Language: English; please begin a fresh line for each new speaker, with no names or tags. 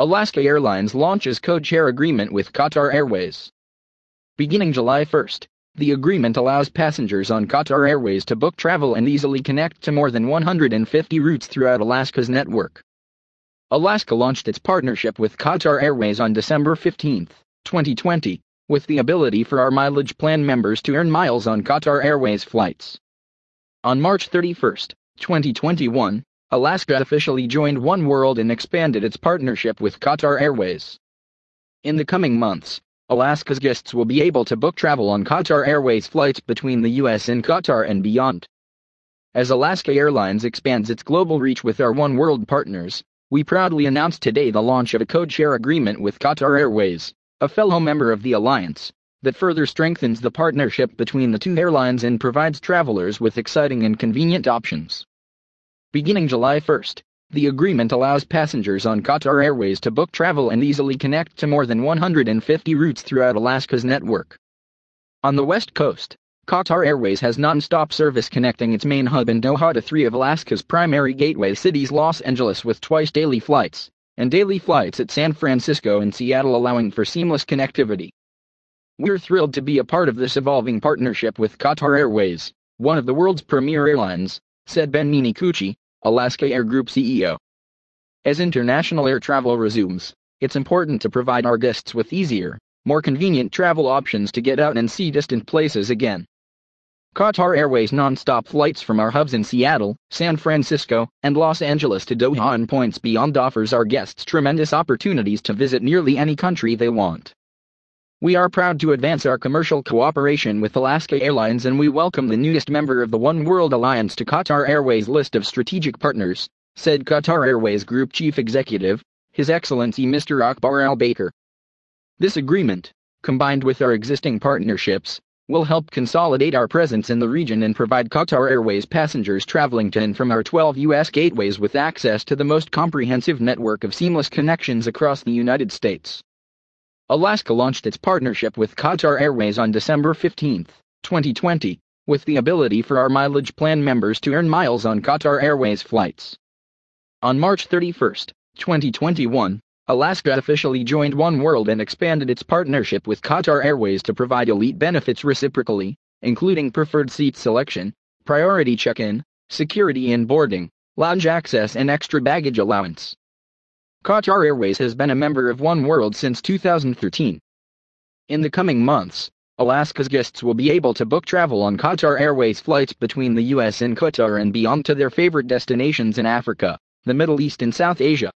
Alaska Airlines launches code-share agreement with Qatar Airways. Beginning July 1st, the agreement allows passengers on Qatar Airways to book travel and easily connect to more than 150 routes throughout Alaska's network. Alaska launched its partnership with Qatar Airways on December 15, 2020, with the ability for our mileage plan members to earn miles on Qatar Airways flights. On March 31, 2021, Alaska officially joined One World and expanded its partnership with Qatar Airways. In the coming months, Alaska's guests will be able to book travel on Qatar Airways flights between the US and Qatar and beyond. As Alaska Airlines expands its global reach with our One World partners, we proudly announce today the launch of a code share agreement with Qatar Airways, a fellow member of the alliance, that further strengthens the partnership between the two airlines and provides travelers with exciting and convenient options. Beginning July 1st, the agreement allows passengers on Qatar Airways to book travel and easily connect to more than 150 routes throughout Alaska's network. On the West Coast, Qatar Airways has non-stop service connecting its main hub in Doha to three of Alaska's primary gateway cities Los Angeles with twice daily flights, and daily flights at San Francisco and Seattle allowing for seamless connectivity. We're thrilled to be a part of this evolving partnership with Qatar Airways, one of the world's premier airlines, said Ben Minicucci, Alaska Air Group CEO. As international air travel resumes, it's important to provide our guests with easier, more convenient travel options to get out and see distant places again. Qatar Airways non-stop flights from our hubs in Seattle, San Francisco, and Los Angeles to Doha and points beyond offers our guests tremendous opportunities to visit nearly any country they want. We are proud to advance our commercial cooperation with Alaska Airlines and we welcome the newest member of the One World Alliance to Qatar Airways list of strategic partners, said Qatar Airways Group Chief Executive, His Excellency Mr. Akbar Al Baker. This agreement, combined with our existing partnerships, will help consolidate our presence in the region and provide Qatar Airways passengers traveling to and from our 12 U.S. gateways with access to the most comprehensive network of seamless connections across the United States. Alaska launched its partnership with Qatar Airways on December 15, 2020, with the ability for our mileage plan members to earn miles on Qatar Airways flights. On March 31, 2021, Alaska officially joined One World and expanded its partnership with Qatar Airways to provide elite benefits reciprocally, including preferred seat selection, priority check-in, security and boarding, lounge access and extra baggage allowance. Qatar Airways has been a member of One World since 2013. In the coming months, Alaska's guests will be able to book travel on Qatar Airways flights between the US and Qatar and beyond to their favorite destinations in Africa, the Middle East and South Asia.